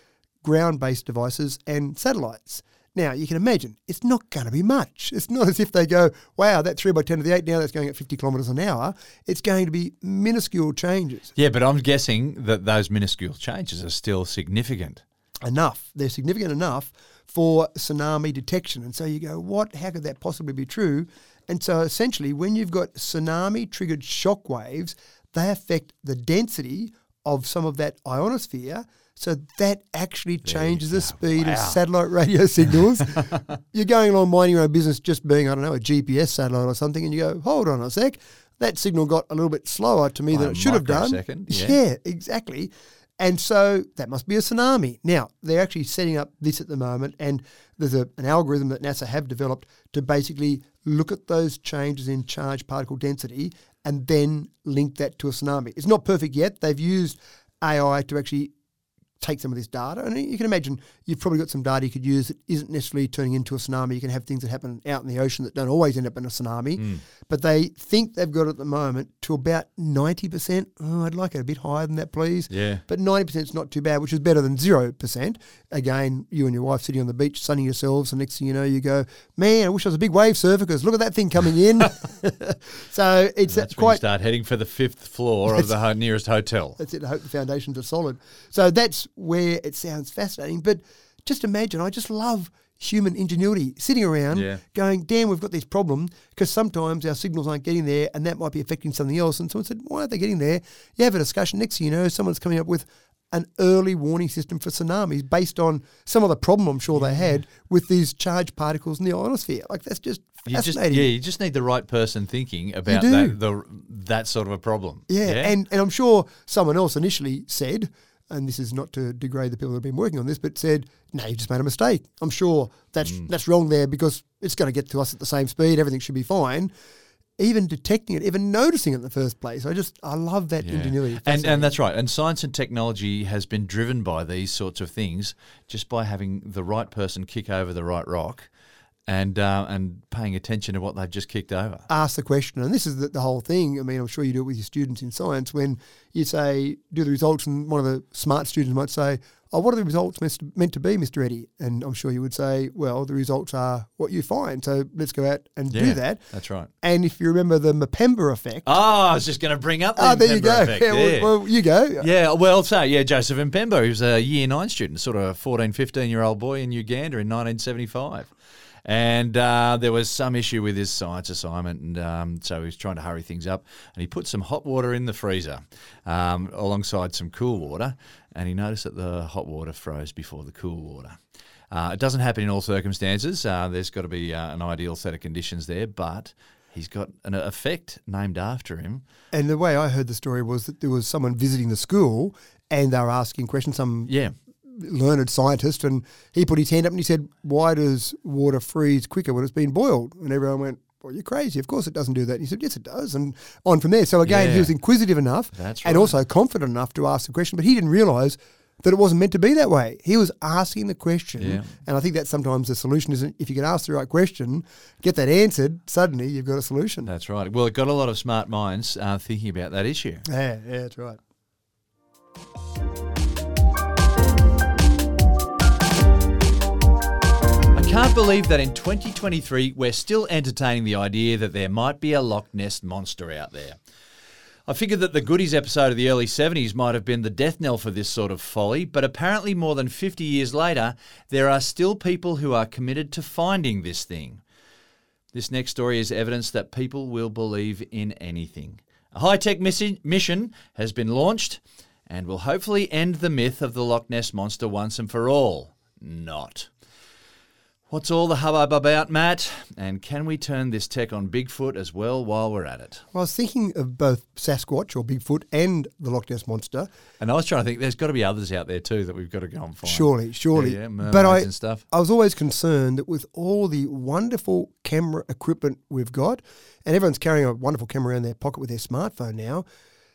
[SPEAKER 3] ground based devices and satellites. Now, you can imagine it's not going to be much. It's not as if they go, wow, that 3 by 10 to the 8, now that's going at 50 kilometres an hour. It's going to be minuscule changes.
[SPEAKER 2] Yeah, but I'm guessing that those minuscule changes are still significant.
[SPEAKER 3] enough. They're significant enough for tsunami detection. And so you go, what? How could that possibly be true? And so essentially, when you've got tsunami triggered shock waves, they affect the density of some of that ionosphere. So that actually changes the speed
[SPEAKER 2] Wow.
[SPEAKER 3] of satellite radio signals. You're going along minding your own business, just being, I don't know, a GPS satellite or something, and you go, hold on a sec. That signal got a little bit slower to me
[SPEAKER 2] By
[SPEAKER 3] than it should have done.
[SPEAKER 2] yeah.
[SPEAKER 3] yeah, exactly. And so that must be a tsunami. Now, they're actually setting up this at the moment, and there's a, an algorithm that NASA have developed to basically look at those changes in charge particle density and then link that to a tsunami. It's not perfect yet. They've used AI to actually take some of this data. And you can imagine you've probably got some data you could use that isn't necessarily turning into a tsunami. You can have things that happen out in the ocean that don't always end up in a tsunami.
[SPEAKER 2] Hmm.
[SPEAKER 3] But they think they've got at the moment to about 90%. Oh, I'd like it a bit higher than that, please.
[SPEAKER 2] Yeah.
[SPEAKER 3] But 90% is not too bad, which is better than 0%. Again, you and your wife sitting on the beach sunning yourselves, and next thing you know, you go, man, I wish I was a big wave surfer because look at that thing coming in. so it's
[SPEAKER 2] That's when you
[SPEAKER 3] quite
[SPEAKER 2] start heading for the fifth floor of the nearest hotel.
[SPEAKER 3] that's it. I hope the foundations are solid. So that's where it sounds fascinating. But just imagine, I just love human ingenuity sitting around
[SPEAKER 2] Yeah.
[SPEAKER 3] going, damn, we've got this problem because sometimes our signals aren't getting there and that might be affecting something else. And someone said, why aren't they getting there? You have a discussion. Next thing you know, someone's coming up with an early warning system for tsunamis based on some other problem I'm sure they had with these charged particles in the ionosphere. Like that's just
[SPEAKER 2] You just,
[SPEAKER 3] fascinating.
[SPEAKER 2] yeah, you just need the right person thinking about that, the, that sort of a problem.
[SPEAKER 3] Yeah, and and I'm sure someone else initially said, and this is not to degrade the people that have been working on this, but said, "No, you just made a mistake." I'm sure that's
[SPEAKER 2] Mm.
[SPEAKER 3] that's wrong there because it's going to get to us at the same speed. Everything should be fine. Even detecting it, even noticing it in the first place, I just I love that ingenuity.
[SPEAKER 2] And and that's right. And science and technology has been driven by these sorts of things, just by having the right person kick over the right rock, and uh, and paying attention to what they've just kicked over.
[SPEAKER 3] ask the question, and this is the, the whole thing. I mean, I'm sure you do it with your students in science. When you say, "Do the results," and one of the smart students might say, "Oh, what are the results meant to, be, Mr. Eddy?" And I'm sure you would say, "Well, the results are what you find. So let's go out and
[SPEAKER 2] Yeah,
[SPEAKER 3] do that."
[SPEAKER 2] That's right.
[SPEAKER 3] And if you remember the Mpemba effect,
[SPEAKER 2] Oh, I was just going to bring up. The
[SPEAKER 3] ah, there you go.
[SPEAKER 2] Effect
[SPEAKER 3] Yeah,
[SPEAKER 2] there.
[SPEAKER 3] well, well, you go.
[SPEAKER 2] Yeah, well, so yeah, Joseph Mpemba, he was a year nine student, sort of a 14, 15 year old boy in Uganda in 1975. And uh, there was some issue with his science assignment, and um, so he was trying to hurry things up. And he put some hot water in the freezer um, alongside some cool water, and he noticed that the hot water froze before the cool water. Uh, it doesn't happen in all circumstances. Uh, there's got to be uh, an ideal set of conditions there, but he's got an effect named after him.
[SPEAKER 3] And the way I heard the story was that there was someone visiting the school, and they were asking questions. Some
[SPEAKER 2] Yeah.
[SPEAKER 3] Learned scientist, and he put his hand up and he said, "Why does water freeze quicker when it's been boiled?" And everyone went, "Well, you're crazy. Of course it doesn't do that." And he said, "Yes, it does." And on from there. So again, he was inquisitive enough
[SPEAKER 2] That's
[SPEAKER 3] and also confident enough to ask the question, but he didn't realise that it wasn't meant to be that way. He was asking the question,
[SPEAKER 2] Yeah.
[SPEAKER 3] and I think that's sometimes the solution. Isn't if you can ask the right question, get that answered, suddenly you've got a solution.
[SPEAKER 2] That's right. Well, it got a lot of smart minds uh, thinking about that issue.
[SPEAKER 3] Yeah, yeah, that's right.
[SPEAKER 2] Can't believe that in 2023 we're still entertaining the idea that there might be a Loch Ness monster out there. I figured that the Goodies episode of the early 70s might have been the death knell for this sort of folly, but apparently more than 50 years later, there are still people who are committed to finding this thing. This next story is evidence that people will believe in anything. A high tech mission has been launched and will hopefully end the myth of the Loch Ness Monster once and for all. Not. What's all the hubbub about, Matt? And can we turn this tech on Bigfoot as well while we're at it?
[SPEAKER 3] Well, I was thinking of both Sasquatch or Bigfoot and the Loch Ness Monster.
[SPEAKER 2] And I was trying to think, there's got to be others out there too that we've got to go and find.
[SPEAKER 3] Surely, surely.
[SPEAKER 2] Yeah, yeah,
[SPEAKER 3] but I. I was always concerned that with all the wonderful camera equipment we've got, and everyone's carrying a wonderful camera around their pocket with their smartphone now,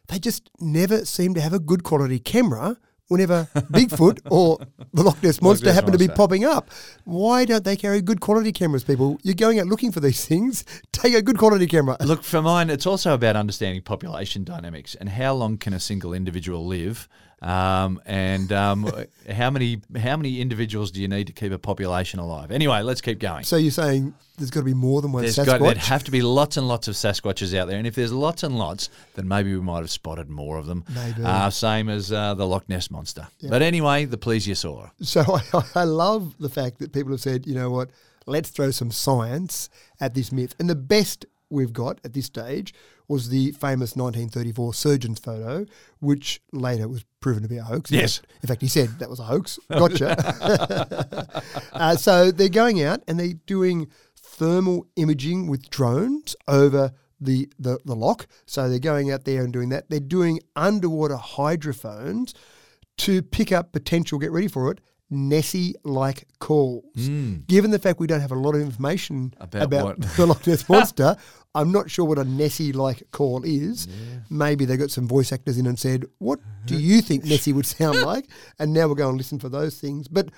[SPEAKER 3] they just never seem to have a good quality camera whenever Bigfoot or the Loch Ness Monster
[SPEAKER 2] Ness
[SPEAKER 3] happen to be popping up. Why don't they carry good quality cameras, people? You're going out looking for these things. Take a good quality camera.
[SPEAKER 2] Look, for mine, it's also about understanding population dynamics and how long can a single individual live, um, and um, how many how many individuals do you need to keep a population alive? Anyway, let's keep going.
[SPEAKER 3] So you're saying there's got to be more than one
[SPEAKER 2] There's
[SPEAKER 3] Sasquatch?
[SPEAKER 2] got there'd have to be lots and lots of Sasquatches out there, and if there's lots and lots, then maybe we might have spotted more of them.
[SPEAKER 3] Maybe.
[SPEAKER 2] uh, same as uh, the Loch Ness monster. But anyway, the plesiosaur.
[SPEAKER 3] So I, I love the fact that people have said, you know what, let's throw some science at this myth. And the best we've got at this stage was the famous 1934 surgeon's photo, which later was proven to be a hoax.
[SPEAKER 2] Yes.
[SPEAKER 3] In fact, he said that was a hoax. Gotcha. uh, so they're going out and they're doing thermal imaging with drones over the, the, the loch. So they're going out there and doing that. They're doing underwater hydrophones to pick up potential, get ready for it, Nessie like calls. Hmm. Given the fact we don't have a lot of information
[SPEAKER 2] About
[SPEAKER 3] about,
[SPEAKER 2] what?
[SPEAKER 3] the Loch Ness Monster, I'm not sure what a Nessie like call is. Maybe they got some voice actors in and said, What uh-huh. do you think Nessie would sound like? And now we'll go and listen for those things. But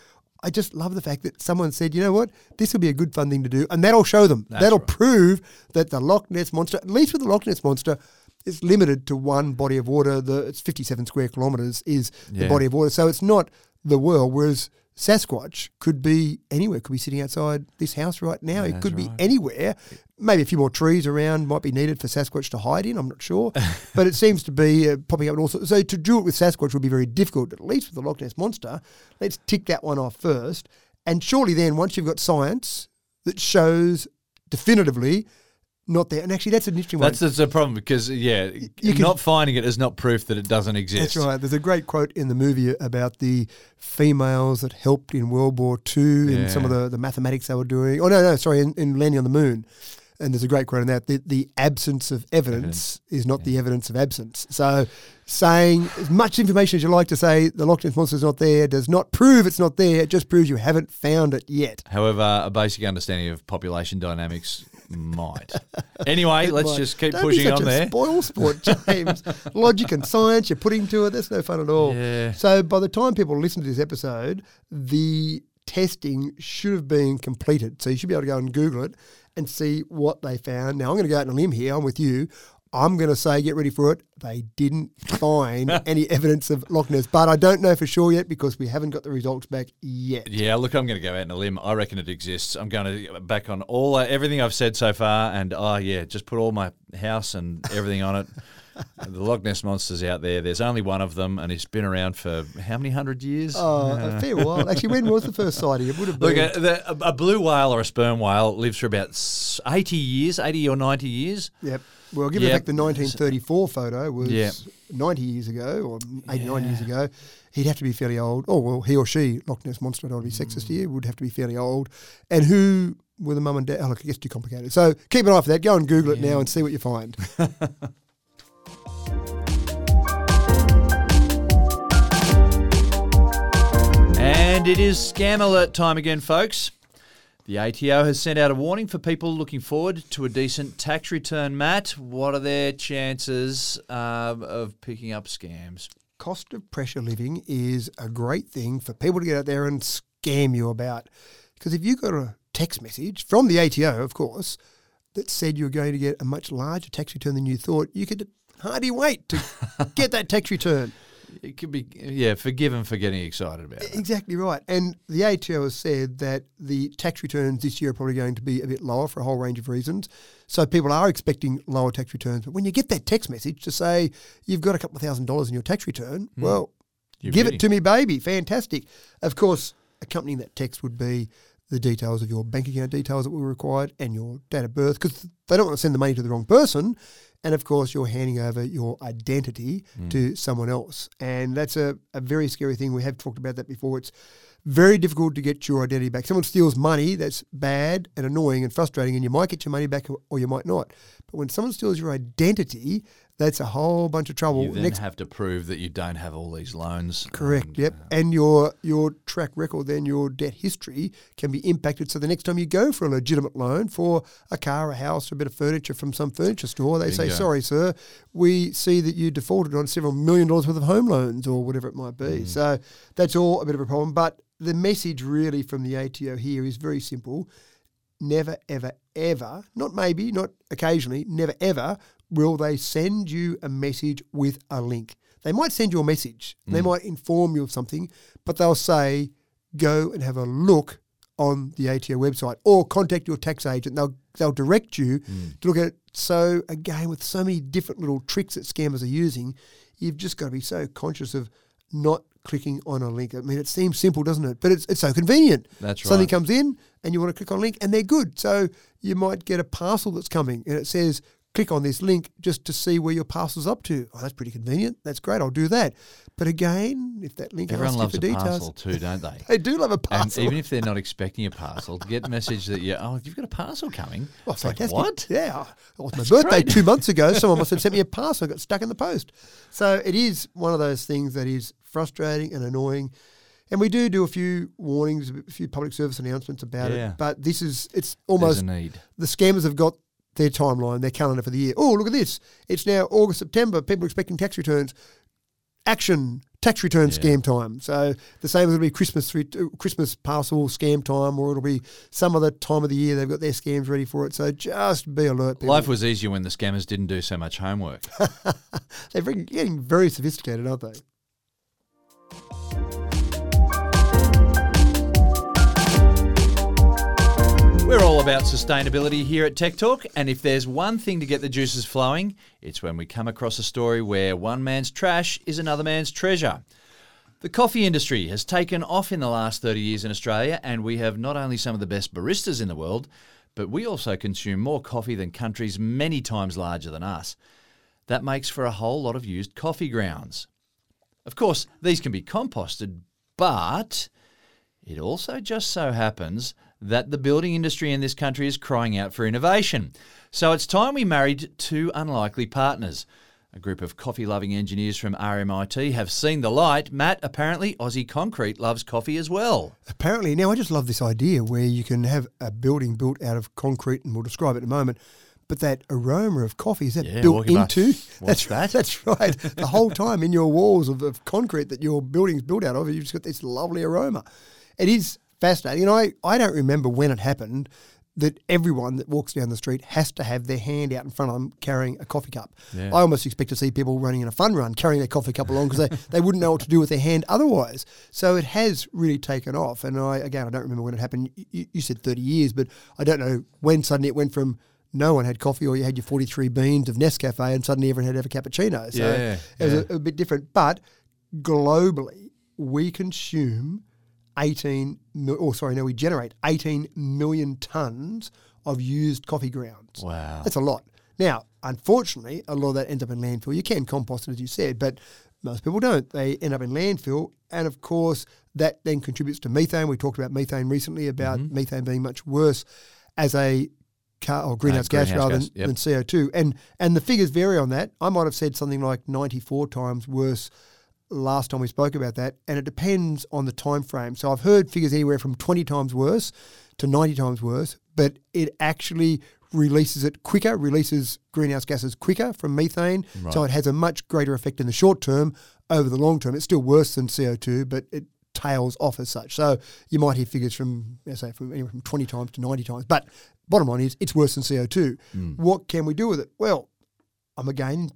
[SPEAKER 3] I just love the fact that someone said, you know what, this will be a good fun thing to do. And that'll show them. that'll
[SPEAKER 2] right.
[SPEAKER 3] prove that the Loch Ness Monster, at least with the Loch Ness Monster, is limited to one body of water. The it's 57 square kilometres is the body of water. So it's not the world. Whereas Sasquatch could be anywhere. Could be sitting outside this house right now. it
[SPEAKER 2] That's
[SPEAKER 3] could be anywhere. Maybe a few more trees around might be needed for Sasquatch to hide in. I'm not sure, but it seems to be uh, popping up. And also, so to do it with Sasquatch would be very difficult. At least with the Loch Ness monster, let's tick that one off first. And surely then, once you've got science that shows definitively not there, and actually that's an interesting one.
[SPEAKER 2] That's, that's the problem because yeah,
[SPEAKER 3] you can-
[SPEAKER 2] not finding it is not proof that it doesn't exist.
[SPEAKER 3] That's right. There's a great quote in the movie about the females that helped in World War II and some of the, the mathematics they were doing. Oh, no, no, sorry, in, in Landing on the Moon. And there's a great quote on that. The, the absence of evidence is not the evidence of absence. So saying as much information as you like to say the Loch Ness Monster is not there does not prove it's not there. It just proves you haven't found it yet.
[SPEAKER 2] However, a basic understanding of population dynamics might. Anyway, let's
[SPEAKER 3] Like,
[SPEAKER 2] just keep
[SPEAKER 3] don't be
[SPEAKER 2] pushing
[SPEAKER 3] such
[SPEAKER 2] on
[SPEAKER 3] a
[SPEAKER 2] there.
[SPEAKER 3] Spoil sport, James. Logic and science you're putting to it. That's no fun at all.
[SPEAKER 2] Yeah.
[SPEAKER 3] So by the time people listen to this episode, the testing should have been completed. So you should be able to go and Google it and see what they found. Now I'm going to go out on a limb here. I'm with you. I'm going to say, get ready for it. They didn't find any evidence of Loch Ness, but I don't know for sure yet because we haven't got the results back yet.
[SPEAKER 2] Yeah, look, I'm going to go out on a limb. I reckon it exists. I'm going to back on all uh, everything I've said so far, and oh yeah, just put all my house and everything on it. the Loch Ness monster's out there. There's only one of them, and it's been around for how many hundred years?
[SPEAKER 3] Oh, a fair while. Actually, when was the first sighting? It would have been.
[SPEAKER 2] Look, a, the, a a blue whale or a sperm whale lives for about 80 years, 80 or 90 years.
[SPEAKER 3] Yep. Well, given the
[SPEAKER 2] Yep.
[SPEAKER 3] fact the 1934 photo was
[SPEAKER 2] Yeah.
[SPEAKER 3] 90 years ago or 89 years ago, he'd have to be fairly old. Oh, well, he or she, Loch Ness Monster, I don't want to be sexist hmm. here, would have to be fairly old. And who were the mum and dad? Oh, look, it gets too complicated. So keep an eye for that. Go and Google it now and see what you find.
[SPEAKER 2] And it is scam alert time again, folks. The ATO has sent out a warning for people looking forward to a decent tax return. Matt, what are their chances um, of picking up scams?
[SPEAKER 3] Cost of pressure living is a great thing for people to get out there and scam you about. Because if you got a text message from the ATO, of course, that said you were going to get a much larger tax return than you thought, you could hardly wait to get that tax return.
[SPEAKER 2] It could be, yeah, forgiven for getting excited about it.
[SPEAKER 3] Exactly right. And the ATO has said that the tax returns this year are probably going to be a bit lower for a whole range of reasons. So people are expecting lower tax returns. But when you get that text message to say you've got a couple of thousand dollars in your tax return, hmm. well,
[SPEAKER 2] You're
[SPEAKER 3] give it to me, baby. Fantastic. Of course, accompanying that text would be the details of your bank account details that were required and your date of birth because they don't want to send the money to the wrong person. And of course, you're handing over your identity mm. to someone else. And that's a, a very scary thing. We have talked about that before. It's very difficult to get your identity back. Someone steals money, that's bad and annoying and frustrating, and you might get your money back or you might not. But when someone steals your identity, that's a whole bunch of trouble.
[SPEAKER 2] You then
[SPEAKER 3] Next
[SPEAKER 2] have to prove that you don't have all these loans.
[SPEAKER 3] Correct.
[SPEAKER 2] and,
[SPEAKER 3] yep.
[SPEAKER 2] uh,
[SPEAKER 3] And your your track record, then your debt history can be impacted. So the next time you go for a legitimate loan for a car, a house, or a bit of furniture from some furniture store, they say. "Sorry, sir, we see that you defaulted on several million dollars worth of home loans, or whatever it might be." So that's all a bit of a problem. But the message really from the ATO here is very simple: never, ever, ever, not maybe, not occasionally, never, ever will they send you a message with a link. They might send you a message, they mm. might inform you of something, but they'll say, go and have a look on the ATO website or contact your tax agent. They'll, they'll direct you mm. to look at it. So, again, with so many different little tricks that scammers are using, you've just got to be so conscious of not clicking on a link. I mean, it seems simple, doesn't it? But it's, it's so convenient.
[SPEAKER 2] That's
[SPEAKER 3] Something
[SPEAKER 2] right.
[SPEAKER 3] comes in and you want to click on a link and they're good. So you might get a parcel that's coming and it says, click on this link just to see where your parcel's up to. Oh, that's pretty convenient. That's great. I'll do that. But again, if that link
[SPEAKER 2] Everyone loves
[SPEAKER 3] you
[SPEAKER 2] a
[SPEAKER 3] details,
[SPEAKER 2] parcel too, don't they?
[SPEAKER 3] they do love a
[SPEAKER 2] And
[SPEAKER 3] parcel.
[SPEAKER 2] even if they're not expecting a parcel, get a message that you oh you've got a parcel coming.
[SPEAKER 3] Oh,
[SPEAKER 2] It's like,
[SPEAKER 3] fantastic.
[SPEAKER 2] what?
[SPEAKER 3] Yeah. Oh, it was my birthday
[SPEAKER 2] great.
[SPEAKER 3] two months ago. Someone must have sent me a parcel. I got stuck in the post. So it is one of those things that is frustrating and annoying. And we do do a few warnings, a few public service announcements about
[SPEAKER 2] Yeah.
[SPEAKER 3] it. But this is, it's almost,
[SPEAKER 2] a need.
[SPEAKER 3] the scammers have got their timeline, their calendar for the year. Oh, look at this. It's now August, September. People are expecting tax returns. Action, tax return
[SPEAKER 2] Yeah.
[SPEAKER 3] scam time. So the same as it'll be Christmas re- uh, Christmas parcel scam time, or it'll be some other time of the year they've got their scams ready for it. So just be alert. People.
[SPEAKER 2] Life was easier when the scammers didn't do so much homework.
[SPEAKER 3] They're getting very sophisticated, aren't they?
[SPEAKER 2] We're all about sustainability here at Tech Talk, and if there's one thing to get the juices flowing, it's when we come across a story where one man's trash is another man's treasure. The coffee industry has taken off in the last 30 years in Australia, and we have not only some of the best baristas in the world, but we also consume more coffee than countries many times larger than us. That makes for a whole lot of used coffee grounds. Of course, these can be composted, but it also just so happens that the building industry in this country is crying out for innovation. So it's time we married two unlikely partners. A group of coffee loving engineers from RMIT have seen the light. Matt, apparently Aussie Concrete loves coffee as well.
[SPEAKER 3] Apparently, now I just love this idea where you can have a building built out of concrete, and we'll describe it in a moment. But that aroma of coffee is that
[SPEAKER 2] Yeah,
[SPEAKER 3] built into?
[SPEAKER 2] "What's
[SPEAKER 3] that's
[SPEAKER 2] that?"
[SPEAKER 3] That's right. the whole time in your walls of, of concrete that your building's built out of, you've just got this lovely aroma. It is fascinating, and I I don't remember when it happened that everyone that walks down the street has to have their hand out in front of them carrying a coffee cup.
[SPEAKER 2] Yeah.
[SPEAKER 3] I almost expect to see people running in a fun run carrying their coffee cup along because they, they wouldn't know what to do with their hand otherwise. So it has really taken off. And I again, I don't remember when it happened. You, you said 30 years, but I don't know when suddenly it went from no one had coffee or you had your 43 beans of Nescafe and suddenly everyone had to have a cappuccino. So
[SPEAKER 2] Yeah,
[SPEAKER 3] it was
[SPEAKER 2] yeah.
[SPEAKER 3] a, a bit different. But globally, we consume 18, mil- oh, sorry, no, we generate 18 million tonnes of used coffee grounds.
[SPEAKER 2] Wow.
[SPEAKER 3] That's a lot. Now, unfortunately, a lot of that ends up in landfill. You can compost it, as you said, but most people don't. They end up in landfill. And of course, that then contributes to methane. We talked about methane recently, about
[SPEAKER 2] Mm-hmm.
[SPEAKER 3] methane being much worse as a car or greenhouse gas
[SPEAKER 2] greenhouse
[SPEAKER 3] rather
[SPEAKER 2] gas,
[SPEAKER 3] than,
[SPEAKER 2] yep.
[SPEAKER 3] than CO2. And and the figures vary on that. I might have said something like 94 times worse last time we spoke about that, and it depends on the time frame. So I've heard figures anywhere from 20 times worse to 90 times worse, but it actually releases it quicker, releases greenhouse gases quicker from methane. So it has a much greater effect in the short term over the long term. It's still worse than CO2, but it tails off as such. So you might hear figures from, say, from anywhere from 20 times to 90 times. But bottom line is it's worse than CO2. Hmm. What can we do with it? Well, I'm again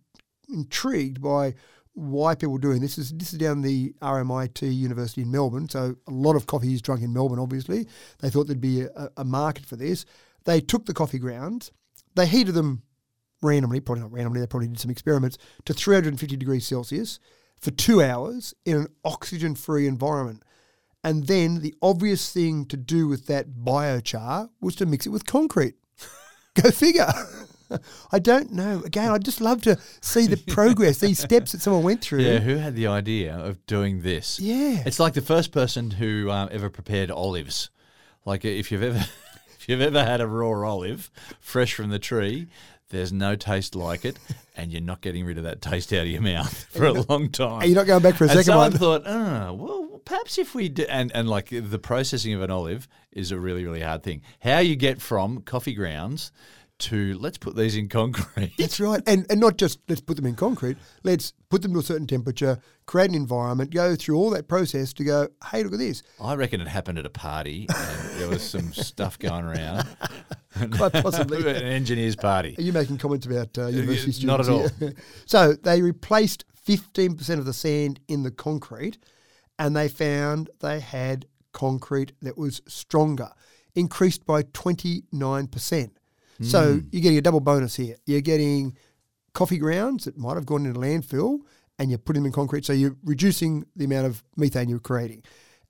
[SPEAKER 3] intrigued by why people are doing this. Is this is down the RMIT University in Melbourne, so a lot of coffee is drunk in Melbourne. Obviously, they thought there'd be a, a market for this. They took the coffee grounds, they heated them randomly, probably not randomly. They probably did some experiments to 350 degrees Celsius for two hours in an oxygen-free environment. And then the obvious thing to do with that biochar was to mix it with concrete. Go figure. I don't know. Again, I'd just love to see the progress, these steps that someone went through.
[SPEAKER 2] Yeah, who had the idea of doing this?
[SPEAKER 3] Yeah.
[SPEAKER 2] It's like the first person who um, ever prepared olives. Like if you've ever if you've ever had a raw olive fresh from the tree, there's no taste like it, and you're not getting rid of that taste out of your mouth for a long time.
[SPEAKER 3] And you're not going back for a
[SPEAKER 2] and
[SPEAKER 3] second
[SPEAKER 2] someone
[SPEAKER 3] one.
[SPEAKER 2] thought, oh, well, perhaps if we do, and, and like the processing of an olive is a really, really hard thing. How you get from coffee grounds to let's put these in concrete.
[SPEAKER 3] That's right. And and not just let's put them in concrete, let's put them to a certain temperature, create an environment, go through all that process to go, hey, look at this.
[SPEAKER 2] I reckon it happened at a party and there was some stuff going around.
[SPEAKER 3] Quite possibly.
[SPEAKER 2] An engineer's party.
[SPEAKER 3] Are you making comments about uh, university students?
[SPEAKER 2] Not at all.
[SPEAKER 3] so they replaced 15% of the sand in the concrete and they found they had concrete that was stronger, increased by 29%. So
[SPEAKER 2] Hmm.
[SPEAKER 3] you're getting a double bonus here. You're getting coffee grounds that might have gone into landfill and you put them in concrete. So you're reducing the amount of methane you're creating.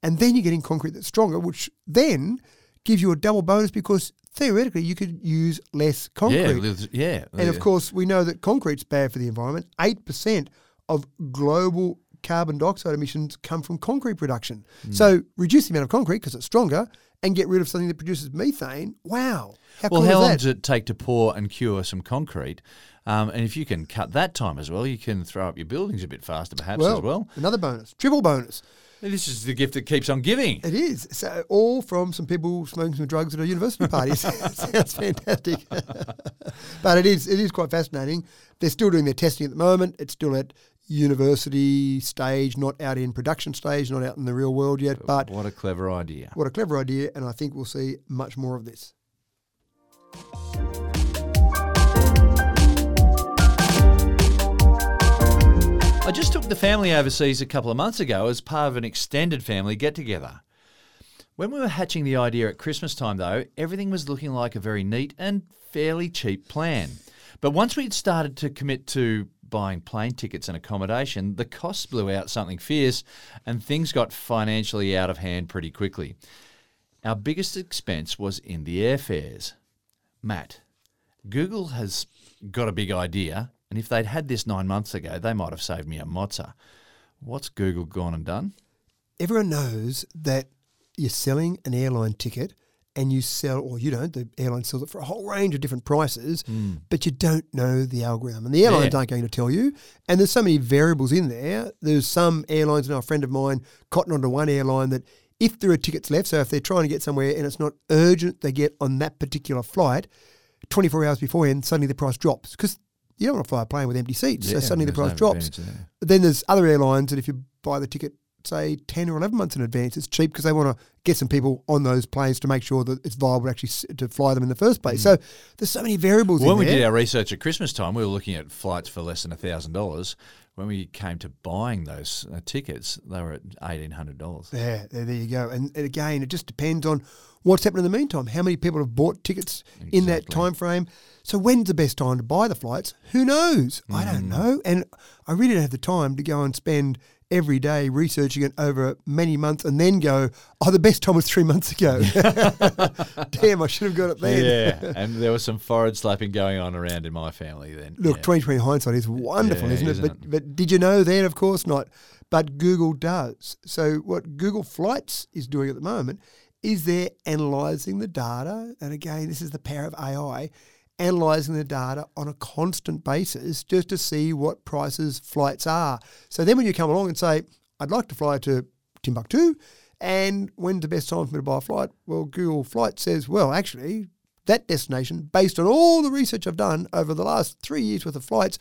[SPEAKER 3] And then you're getting concrete that's stronger, which then gives you a double bonus because theoretically you could use less concrete.
[SPEAKER 2] Yeah, yeah.
[SPEAKER 3] And of course, we know that concrete's bad for the environment. 8% of global carbon dioxide emissions come from concrete production.
[SPEAKER 2] Hmm.
[SPEAKER 3] So reduce the amount of concrete because it's stronger and get rid of something that produces methane. Wow. How
[SPEAKER 2] well,
[SPEAKER 3] cool
[SPEAKER 2] how long
[SPEAKER 3] that?
[SPEAKER 2] does it take to pour and cure some concrete? Um, and if you can cut that time as well, you can throw up your buildings a bit faster, perhaps as well.
[SPEAKER 3] another bonus, triple bonus.
[SPEAKER 2] This is the gift that keeps on giving.
[SPEAKER 3] It is. So all from some people smoking some drugs at a university party. Sounds fantastic. but it is it is quite fascinating. They're still doing their testing at the moment. It's still at university stage, not out in production stage, not out in the real world yet. Oh, but
[SPEAKER 2] What a clever idea.
[SPEAKER 3] what a clever idea, and I think we'll see much more of this.
[SPEAKER 2] I just took the family overseas a couple of months ago as part of an extended family get together. When we were hatching the idea at Christmas time, though, everything was looking like a very neat and fairly cheap plan. But once we'd started to commit to buying plane tickets and accommodation, the costs blew out something fierce and things got financially out of hand pretty quickly. Our biggest expense was in the airfares. Matt, Google has got a big idea, and if they'd had this nine months ago, they might have saved me a mozza. What's Google gone and done?
[SPEAKER 3] Everyone knows that you're selling an airline ticket and you sell, or you don't, the airline sells it for a whole range of different prices, hmm. but you don't know the algorithm. And the airlines
[SPEAKER 2] Yeah.
[SPEAKER 3] aren't going to tell you. And there's so many variables in there. There's some airlines, and a friend of mine cotton onto one airline that if there are tickets left, so if they're trying to get somewhere and it's not urgent, they get on that particular flight, 24 hours beforehand, suddenly the price drops. Because you don't want to fly a plane with empty seats. so suddenly the price drops.
[SPEAKER 2] there.
[SPEAKER 3] Then there's other airlines that if you buy the ticket, say 10 or 11 months in advance, it's cheap because they want to get some people on those planes to make sure that it's viable actually to fly them in the first place. So there's so many variables
[SPEAKER 2] When we
[SPEAKER 3] there.
[SPEAKER 2] did our research at Christmas time, we were looking at flights for less than $1,000. When we came to buying those uh, tickets, they were at $1,800.
[SPEAKER 3] Yeah, there, there you go. And, and again, it just depends on what's happened in the meantime. How many people have bought tickets in that
[SPEAKER 2] Exactly.
[SPEAKER 3] time frame? So when's the best time to buy the flights? Who knows? I
[SPEAKER 2] Mm.
[SPEAKER 3] don't know. And I really don't have the time to go and spend every day researching it over many months and then go, oh, the best time was three months ago. Damn, I should have got it then.
[SPEAKER 2] Yeah, and there was some forehead slapping going on around in my family then.
[SPEAKER 3] Look,
[SPEAKER 2] yeah.
[SPEAKER 3] 2020 hindsight is wonderful,
[SPEAKER 2] Yeah,
[SPEAKER 3] isn't it?
[SPEAKER 2] isn't
[SPEAKER 3] But but did you know then? Of course not. But Google does. So what Google Flights is doing at the moment is they're analysing the data, and again, this is the power of AI, analysing the data on a constant basis just to see what prices flights are. So then when you come along and say, I'd like to fly to Timbuktu, and when's the best time for me to buy a flight? Well, Google Flight says, well, actually, that destination, based on all the research I've done over the last three years worth of flights,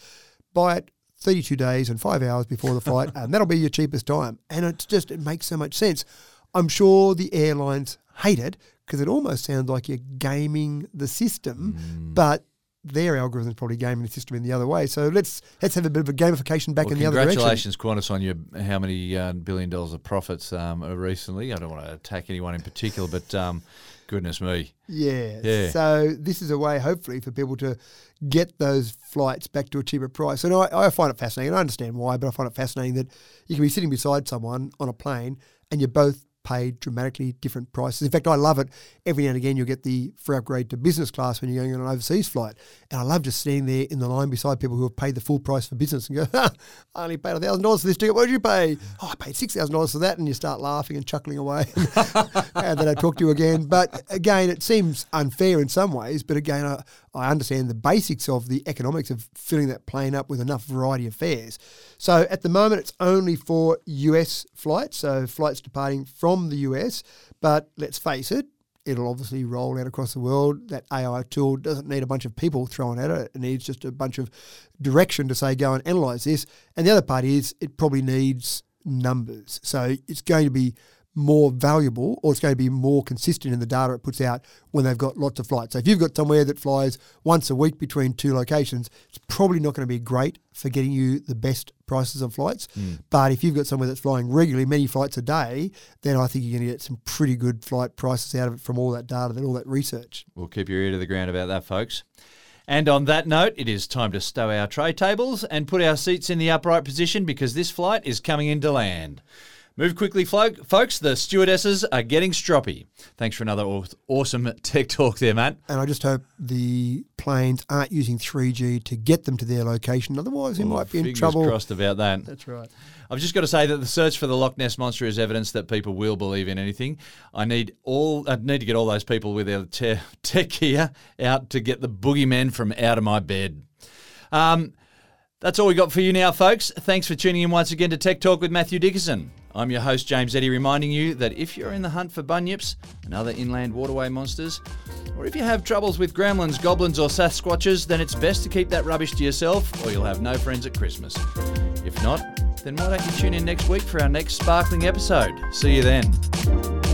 [SPEAKER 3] buy it 32 days and five hours before the flight, and that'll be your cheapest time. And it's just, it makes so much sense. I'm sure the airlines hate it because it almost sounds like you're gaming the system, but their algorithm is probably gaming the system in the other way. So let's let's have a bit of a gamification back
[SPEAKER 2] Well,
[SPEAKER 3] in the other direction.
[SPEAKER 2] congratulations, Qantas, on your how many uh, billion dollars of profits um, uh, recently. I don't want to attack anyone in particular, but um, goodness me.
[SPEAKER 3] Yeah.
[SPEAKER 2] Yeah.
[SPEAKER 3] So this is a way, hopefully, for people to get those flights back to a cheaper price. And I, I find it fascinating. I understand why, but I find it fascinating that you can be sitting beside someone on a plane and you're both paid dramatically different prices. In fact, I love it. Every now and again, you'll get the free upgrade to business class when you're going on an overseas flight. And I love just sitting there in the line beside people who have paid the full price for business and go, I only paid $1,000 for this ticket. What did you pay? Oh, I paid $6,000 for that. And you start laughing and chuckling away. and then I talk to you again. But again, it seems unfair in some ways. But again, I, I understand the basics of the economics of filling that plane up with enough variety of fares. So at the moment, it's only for US flights, so flights departing from the US. But let's face it, it'll obviously roll out across the world. That AI tool doesn't need a bunch of people thrown at it. It needs just a bunch of direction to say, go and analyze this. And the other part is it probably needs numbers. So it's going to be more valuable or it's going to be more consistent in the data it puts out when they've got lots of flights. So if you've got somewhere that flies once a week between two locations, it's probably not going to be great for getting you the best prices on flights. Mm. But if you've got somewhere that's flying regularly, many flights a day, then I think you're going to get some pretty good flight prices out of it from all that data and all that research.
[SPEAKER 2] We'll keep your ear to the ground about that, folks. And on that note, it is time to stow our tray tables and put our seats in the upright position because this flight is coming into land. Move quickly, folks. The stewardesses are getting stroppy. Thanks for another awesome tech talk there, Matt.
[SPEAKER 3] And I just hope the planes aren't using 3G to get them to their location. Otherwise, we oh, might be in trouble.
[SPEAKER 2] crossed about that.
[SPEAKER 3] That's right.
[SPEAKER 2] I've just got to say that the search for the Loch Ness monster is evidence that people will believe in anything. I need all. I need to get all those people with their te- tech gear out to get the boogeyman from out of my bed. Um, that's all we got for you now, folks. Thanks for tuning in once again to Tech Talk with Matthew Dickerson. I'm your host, James Eddy, reminding you that if you're in the hunt for bunyips and other inland waterway monsters, or if you have troubles with gremlins, goblins, or Sasquatches, then it's best to keep that rubbish to yourself or you'll have no friends at Christmas. If not, then why don't you tune in next week for our next sparkling episode? See you then.